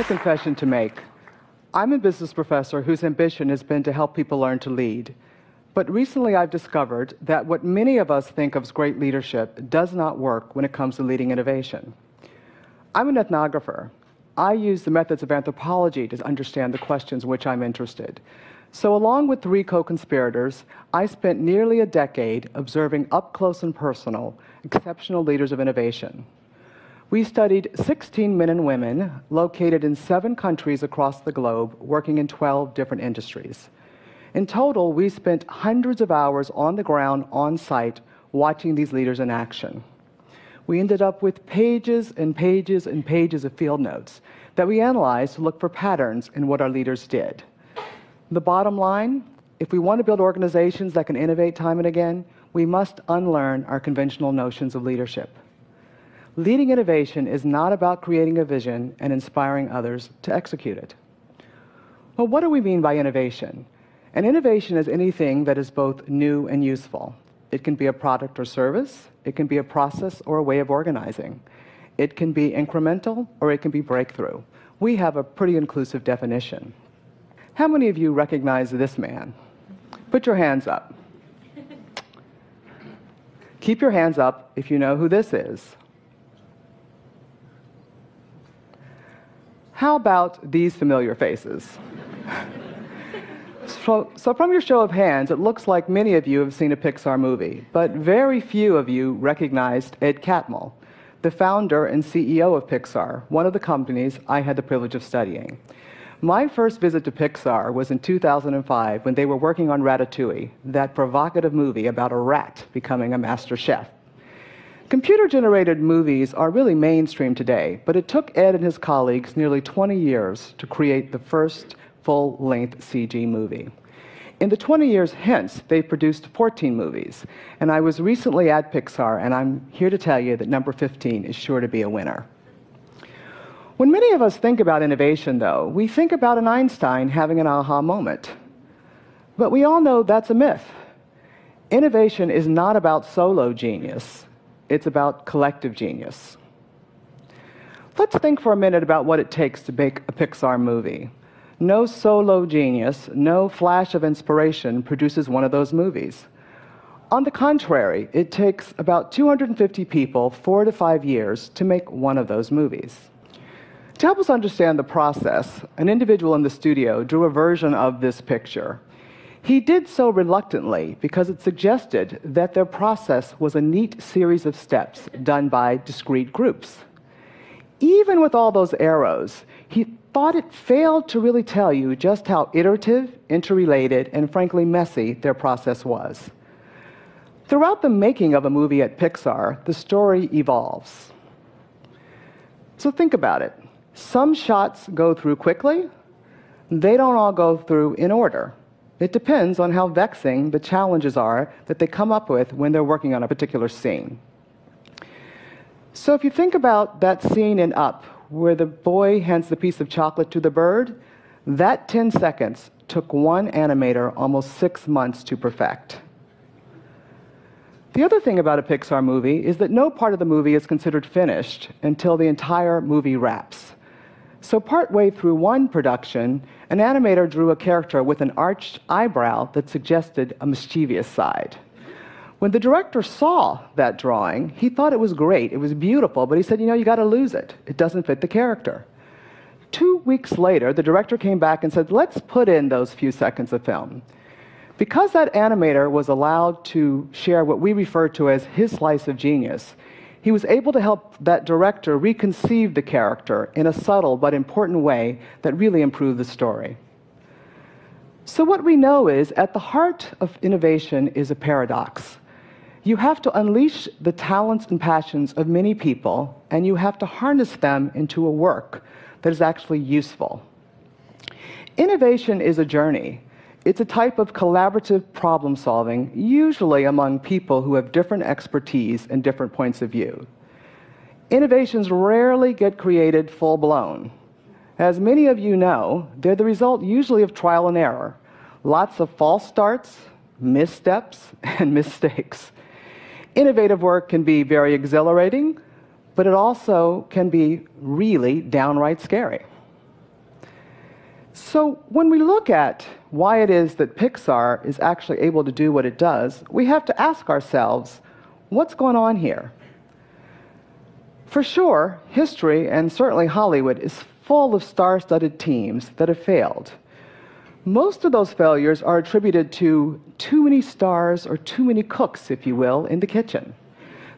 have a confession to make. I'm a business professor whose ambition has been to help people learn to lead. But recently I've discovered that what many of us think of as great leadership does not work when it comes to leading innovation. I'm an ethnographer. I use the methods of anthropology to understand the questions which I'm interested. So, along with three co conspirators, I spent nearly a decade observing up close and personal exceptional leaders of innovation. We studied 16 men and women located in seven countries across the globe, working in 12 different industries. In total, we spent hundreds of hours on the ground, on site, watching these leaders in action. We ended up with pages and pages and pages of field notes that we analyzed to look for patterns in what our leaders did. The bottom line if we want to build organizations that can innovate time and again, we must unlearn our conventional notions of leadership. Leading innovation is not about creating a vision and inspiring others to execute it. Well, what do we mean by innovation? An innovation is anything that is both new and useful. It can be a product or service, it can be a process or a way of organizing. It can be incremental or it can be breakthrough. We have a pretty inclusive definition. How many of you recognize this man? Put your hands up. Keep your hands up if you know who this is. How about these familiar faces? so, so, from your show of hands, it looks like many of you have seen a Pixar movie, but very few of you recognized Ed Catmull, the founder and CEO of Pixar, one of the companies I had the privilege of studying. My first visit to Pixar was in 2005 when they were working on Ratatouille, that provocative movie about a rat becoming a master chef. Computer generated movies are really mainstream today, but it took Ed and his colleagues nearly 20 years to create the first full length CG movie. In the 20 years hence, they've produced 14 movies. And I was recently at Pixar, and I'm here to tell you that number 15 is sure to be a winner. When many of us think about innovation, though, we think about an Einstein having an aha moment. But we all know that's a myth. Innovation is not about solo genius, it's about collective genius. Let's think for a minute about what it takes to make a Pixar movie. No solo genius, no flash of inspiration produces one of those movies. On the contrary, it takes about 250 people, four to five years, to make one of those movies. To help us understand the process, an individual in the studio drew a version of this picture. He did so reluctantly because it suggested that their process was a neat series of steps done by discrete groups. Even with all those arrows, he thought it failed to really tell you just how iterative, interrelated, and frankly messy their process was. Throughout the making of a movie at Pixar, the story evolves. So think about it. Some shots go through quickly, they don't all go through in order. It depends on how vexing the challenges are that they come up with when they're working on a particular scene. So if you think about that scene in Up, where the boy hands the piece of chocolate to the bird, that 10 seconds took one animator almost six months to perfect. The other thing about a Pixar movie is that no part of the movie is considered finished until the entire movie wraps. So, partway through one production, an animator drew a character with an arched eyebrow that suggested a mischievous side. When the director saw that drawing, he thought it was great, it was beautiful, but he said, you know, you got to lose it. It doesn't fit the character. Two weeks later, the director came back and said, let's put in those few seconds of film. Because that animator was allowed to share what we refer to as his slice of genius, he was able to help that director reconceive the character in a subtle but important way that really improved the story. So, what we know is at the heart of innovation is a paradox. You have to unleash the talents and passions of many people, and you have to harness them into a work that is actually useful. Innovation is a journey. It's a type of collaborative problem solving, usually among people who have different expertise and different points of view. Innovations rarely get created full blown. As many of you know, they're the result usually of trial and error, lots of false starts, missteps, and mistakes. Innovative work can be very exhilarating, but it also can be really downright scary. So, when we look at why it is that Pixar is actually able to do what it does, we have to ask ourselves what's going on here? For sure, history, and certainly Hollywood, is full of star studded teams that have failed. Most of those failures are attributed to too many stars or too many cooks, if you will, in the kitchen.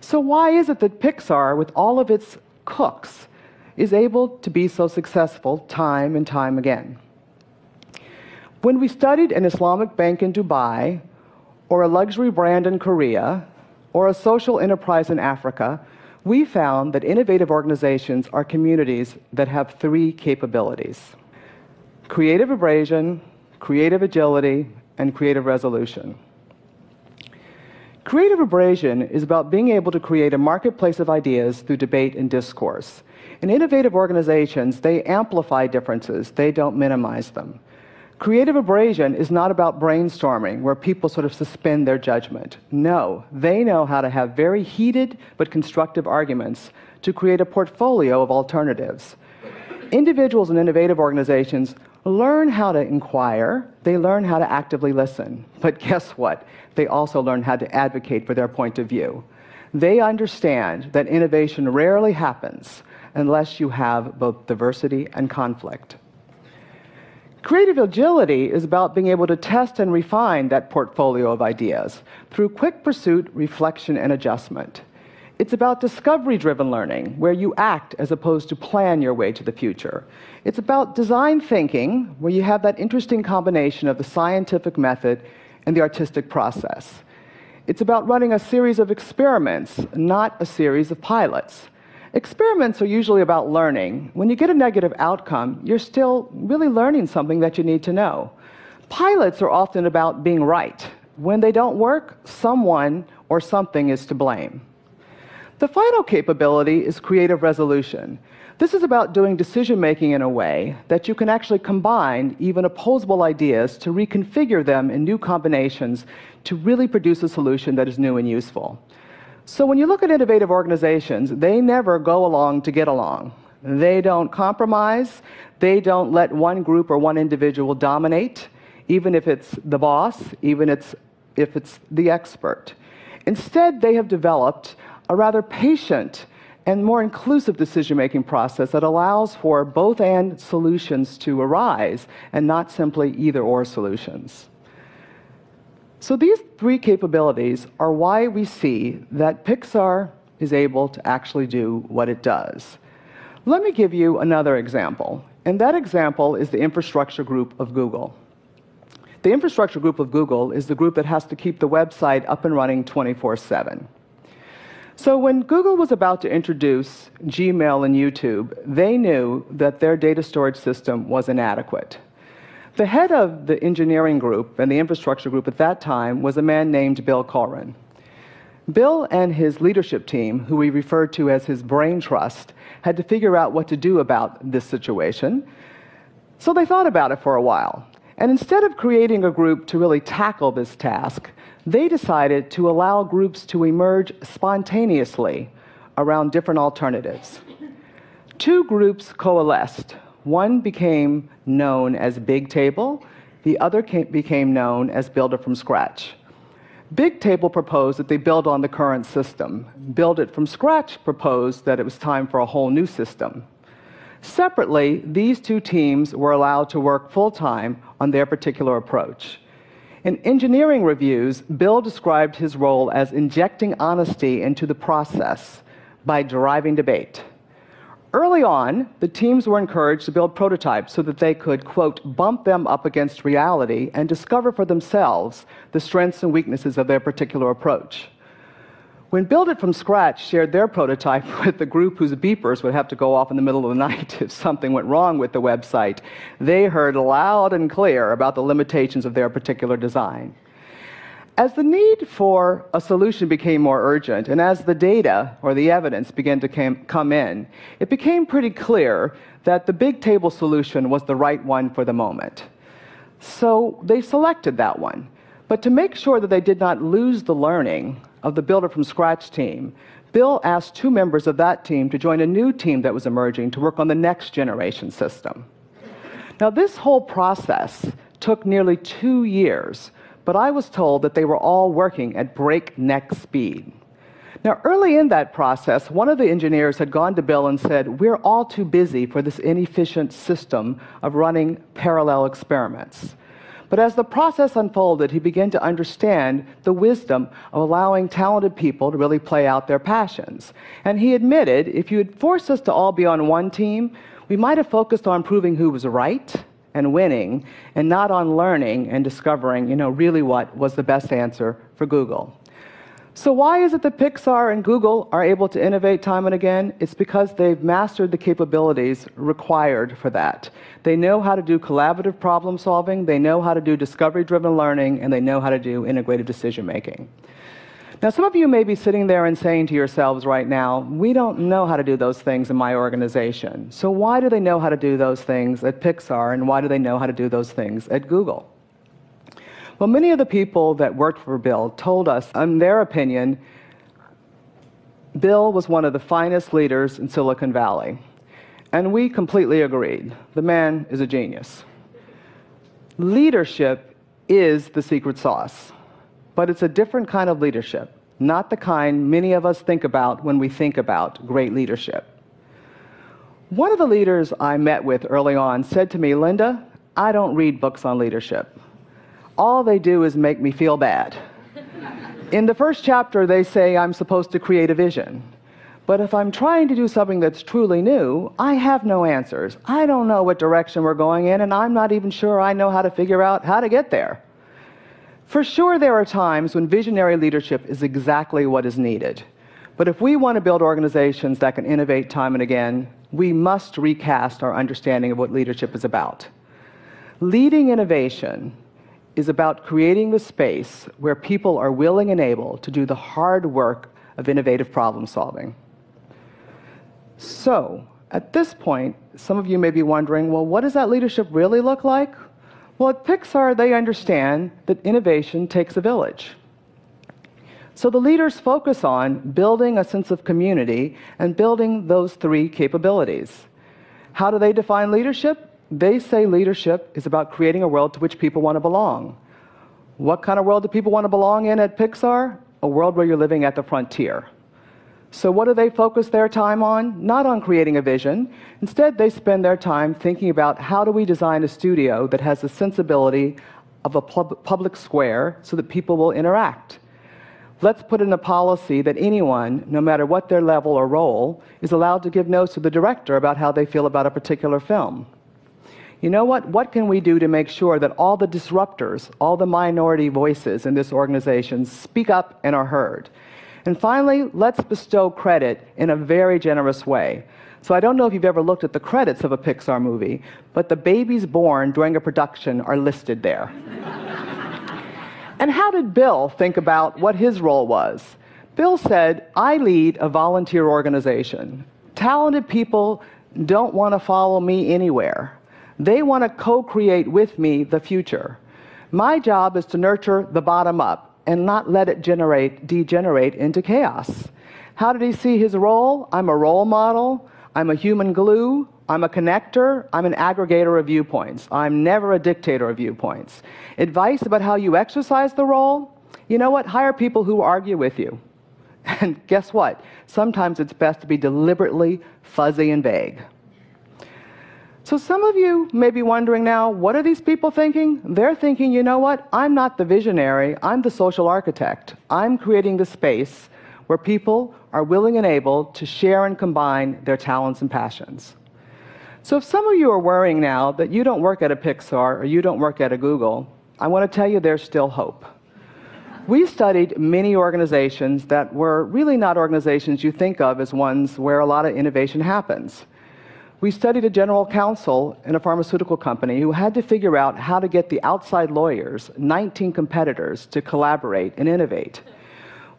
So, why is it that Pixar, with all of its cooks, is able to be so successful time and time again? When we studied an Islamic bank in Dubai, or a luxury brand in Korea, or a social enterprise in Africa, we found that innovative organizations are communities that have three capabilities creative abrasion, creative agility, and creative resolution. Creative abrasion is about being able to create a marketplace of ideas through debate and discourse. In innovative organizations, they amplify differences, they don't minimize them. Creative abrasion is not about brainstorming where people sort of suspend their judgment. No, they know how to have very heated but constructive arguments to create a portfolio of alternatives. Individuals and innovative organizations learn how to inquire, they learn how to actively listen. But guess what? They also learn how to advocate for their point of view. They understand that innovation rarely happens unless you have both diversity and conflict. Creative agility is about being able to test and refine that portfolio of ideas through quick pursuit, reflection, and adjustment. It's about discovery driven learning, where you act as opposed to plan your way to the future. It's about design thinking, where you have that interesting combination of the scientific method and the artistic process. It's about running a series of experiments, not a series of pilots. Experiments are usually about learning. When you get a negative outcome, you're still really learning something that you need to know. Pilots are often about being right. When they don't work, someone or something is to blame. The final capability is creative resolution. This is about doing decision making in a way that you can actually combine even opposable ideas to reconfigure them in new combinations to really produce a solution that is new and useful. So when you look at innovative organizations, they never go along to get along. They don't compromise. They don't let one group or one individual dominate, even if it's the boss, even if it's the expert. Instead, they have developed a rather patient and more inclusive decision making process that allows for both and solutions to arise and not simply either or solutions. So these three capabilities are why we see that Pixar is able to actually do what it does. Let me give you another example, and that example is the infrastructure group of Google. The infrastructure group of Google is the group that has to keep the website up and running 24 7. So, when Google was about to introduce Gmail and YouTube, they knew that their data storage system was inadequate. The head of the engineering group and the infrastructure group at that time was a man named Bill Coughran. Bill and his leadership team, who we referred to as his brain trust, had to figure out what to do about this situation. So they thought about it for a while. And instead of creating a group to really tackle this task, they decided to allow groups to emerge spontaneously around different alternatives. Two groups coalesced one became known as Big Table, the other came, became known as Builder from Scratch. Big Table proposed that they build on the current system. Build It from Scratch proposed that it was time for a whole new system. Separately, these two teams were allowed to work full time on their particular approach. In engineering reviews, Bill described his role as injecting honesty into the process by driving debate. Early on, the teams were encouraged to build prototypes so that they could, quote, bump them up against reality and discover for themselves the strengths and weaknesses of their particular approach. When Build It from Scratch shared their prototype with the group whose beepers would have to go off in the middle of the night if something went wrong with the website, they heard loud and clear about the limitations of their particular design. As the need for a solution became more urgent, and as the data or the evidence began to came, come in, it became pretty clear that the big table solution was the right one for the moment. So they selected that one. But to make sure that they did not lose the learning of the Builder from Scratch team, Bill asked two members of that team to join a new team that was emerging to work on the next generation system. Now, this whole process took nearly two years, but I was told that they were all working at breakneck speed. Now, early in that process, one of the engineers had gone to Bill and said, We're all too busy for this inefficient system of running parallel experiments. But as the process unfolded, he began to understand the wisdom of allowing talented people to really play out their passions. And he admitted if you had forced us to all be on one team, we might have focused on proving who was right and winning and not on learning and discovering, you know, really what was the best answer for Google. So, why is it that Pixar and Google are able to innovate time and again? It's because they've mastered the capabilities required for that. They know how to do collaborative problem solving, they know how to do discovery driven learning, and they know how to do integrated decision making. Now, some of you may be sitting there and saying to yourselves right now, we don't know how to do those things in my organization. So, why do they know how to do those things at Pixar, and why do they know how to do those things at Google? Well, many of the people that worked for Bill told us, in their opinion, Bill was one of the finest leaders in Silicon Valley. And we completely agreed. The man is a genius. Leadership is the secret sauce, but it's a different kind of leadership, not the kind many of us think about when we think about great leadership. One of the leaders I met with early on said to me, Linda, I don't read books on leadership all they do is make me feel bad. In the first chapter, they say I'm supposed to create a vision. But if I'm trying to do something that's truly new, I have no answers. I don't know what direction we're going in, and I'm not even sure I know how to figure out how to get there. For sure, there are times when visionary leadership is exactly what is needed. But if we want to build organizations that can innovate time and again, we must recast our understanding of what leadership is about. Leading innovation is about creating the space where people are willing and able to do the hard work of innovative problem solving. So, at this point, some of you may be wondering well, what does that leadership really look like? Well, at Pixar, they understand that innovation takes a village. So the leaders focus on building a sense of community and building those three capabilities. How do they define leadership? They say leadership is about creating a world to which people want to belong. What kind of world do people want to belong in at Pixar? A world where you're living at the frontier. So, what do they focus their time on? Not on creating a vision. Instead, they spend their time thinking about how do we design a studio that has the sensibility of a pub- public square so that people will interact. Let's put in a policy that anyone, no matter what their level or role, is allowed to give notes to the director about how they feel about a particular film you know what? What can we do to make sure that all the disruptors, all the minority voices in this organization speak up and are heard? And finally, let's bestow credit in a very generous way. So I don't know if you've ever looked at the credits of a Pixar movie, but the babies born during a production are listed there. and how did Bill think about what his role was? Bill said, I lead a volunteer organization. Talented people don't want to follow me anywhere. They want to co create with me the future. My job is to nurture the bottom up and not let it generate, degenerate into chaos. How did he see his role? I'm a role model. I'm a human glue. I'm a connector. I'm an aggregator of viewpoints. I'm never a dictator of viewpoints. Advice about how you exercise the role? You know what? Hire people who argue with you. And guess what? Sometimes it's best to be deliberately fuzzy and vague. So some of you may be wondering now, what are these people thinking? They're thinking, you know what? I'm not the visionary, I'm the social architect. I'm creating the space where people are willing and able to share and combine their talents and passions. So if some of you are worrying now that you don't work at a Pixar or you don't work at a Google, I want to tell you there's still hope. We studied many organizations that were really not organizations you think of as ones where a lot of innovation happens. We studied a general counsel in a pharmaceutical company who had to figure out how to get the outside lawyers, 19 competitors, to collaborate and innovate.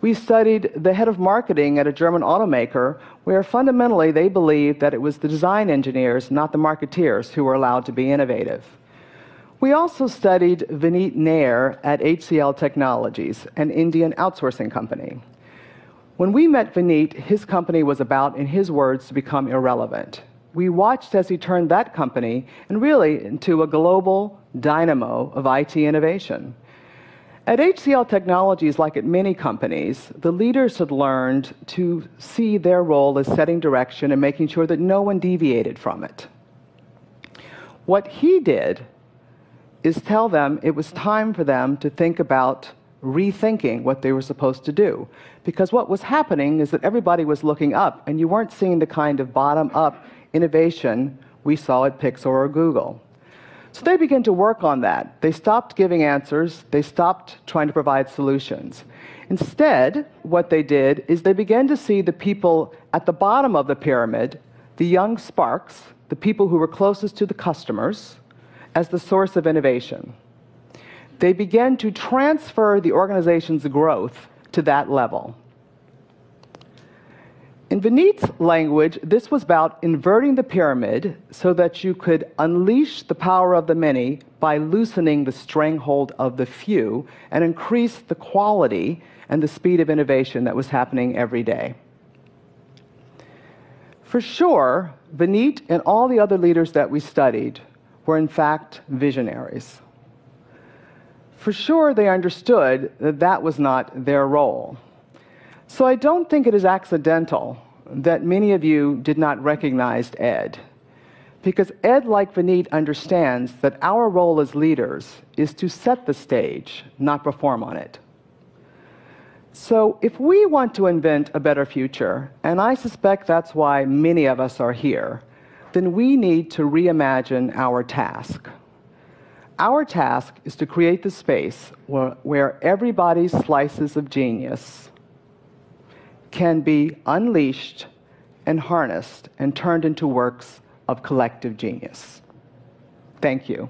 We studied the head of marketing at a German automaker, where fundamentally they believed that it was the design engineers, not the marketeers, who were allowed to be innovative. We also studied Vineet Nayar at HCL Technologies, an Indian outsourcing company. When we met Vineet, his company was about, in his words, to become irrelevant. We watched as he turned that company and really into a global dynamo of IT innovation. At HCL Technologies, like at many companies, the leaders had learned to see their role as setting direction and making sure that no one deviated from it. What he did is tell them it was time for them to think about rethinking what they were supposed to do. Because what was happening is that everybody was looking up, and you weren't seeing the kind of bottom up innovation we saw at Pixar or Google. So they began to work on that. They stopped giving answers, they stopped trying to provide solutions. Instead, what they did is they began to see the people at the bottom of the pyramid, the young sparks, the people who were closest to the customers, as the source of innovation. They began to transfer the organization's growth to that level. In Vineet's language, this was about inverting the pyramid so that you could unleash the power of the many by loosening the stranglehold of the few and increase the quality and the speed of innovation that was happening every day. For sure, Vineet and all the other leaders that we studied were in fact visionaries. For sure, they understood that that was not their role. So I don't think it is accidental that many of you did not recognize Ed. Because Ed, like Vineet, understands that our role as leaders is to set the stage, not perform on it. So, if we want to invent a better future, and I suspect that's why many of us are here, then we need to reimagine our task. Our task is to create the space where, where everybody's slices of genius can be unleashed and harnessed and turned into works of collective genius. Thank you.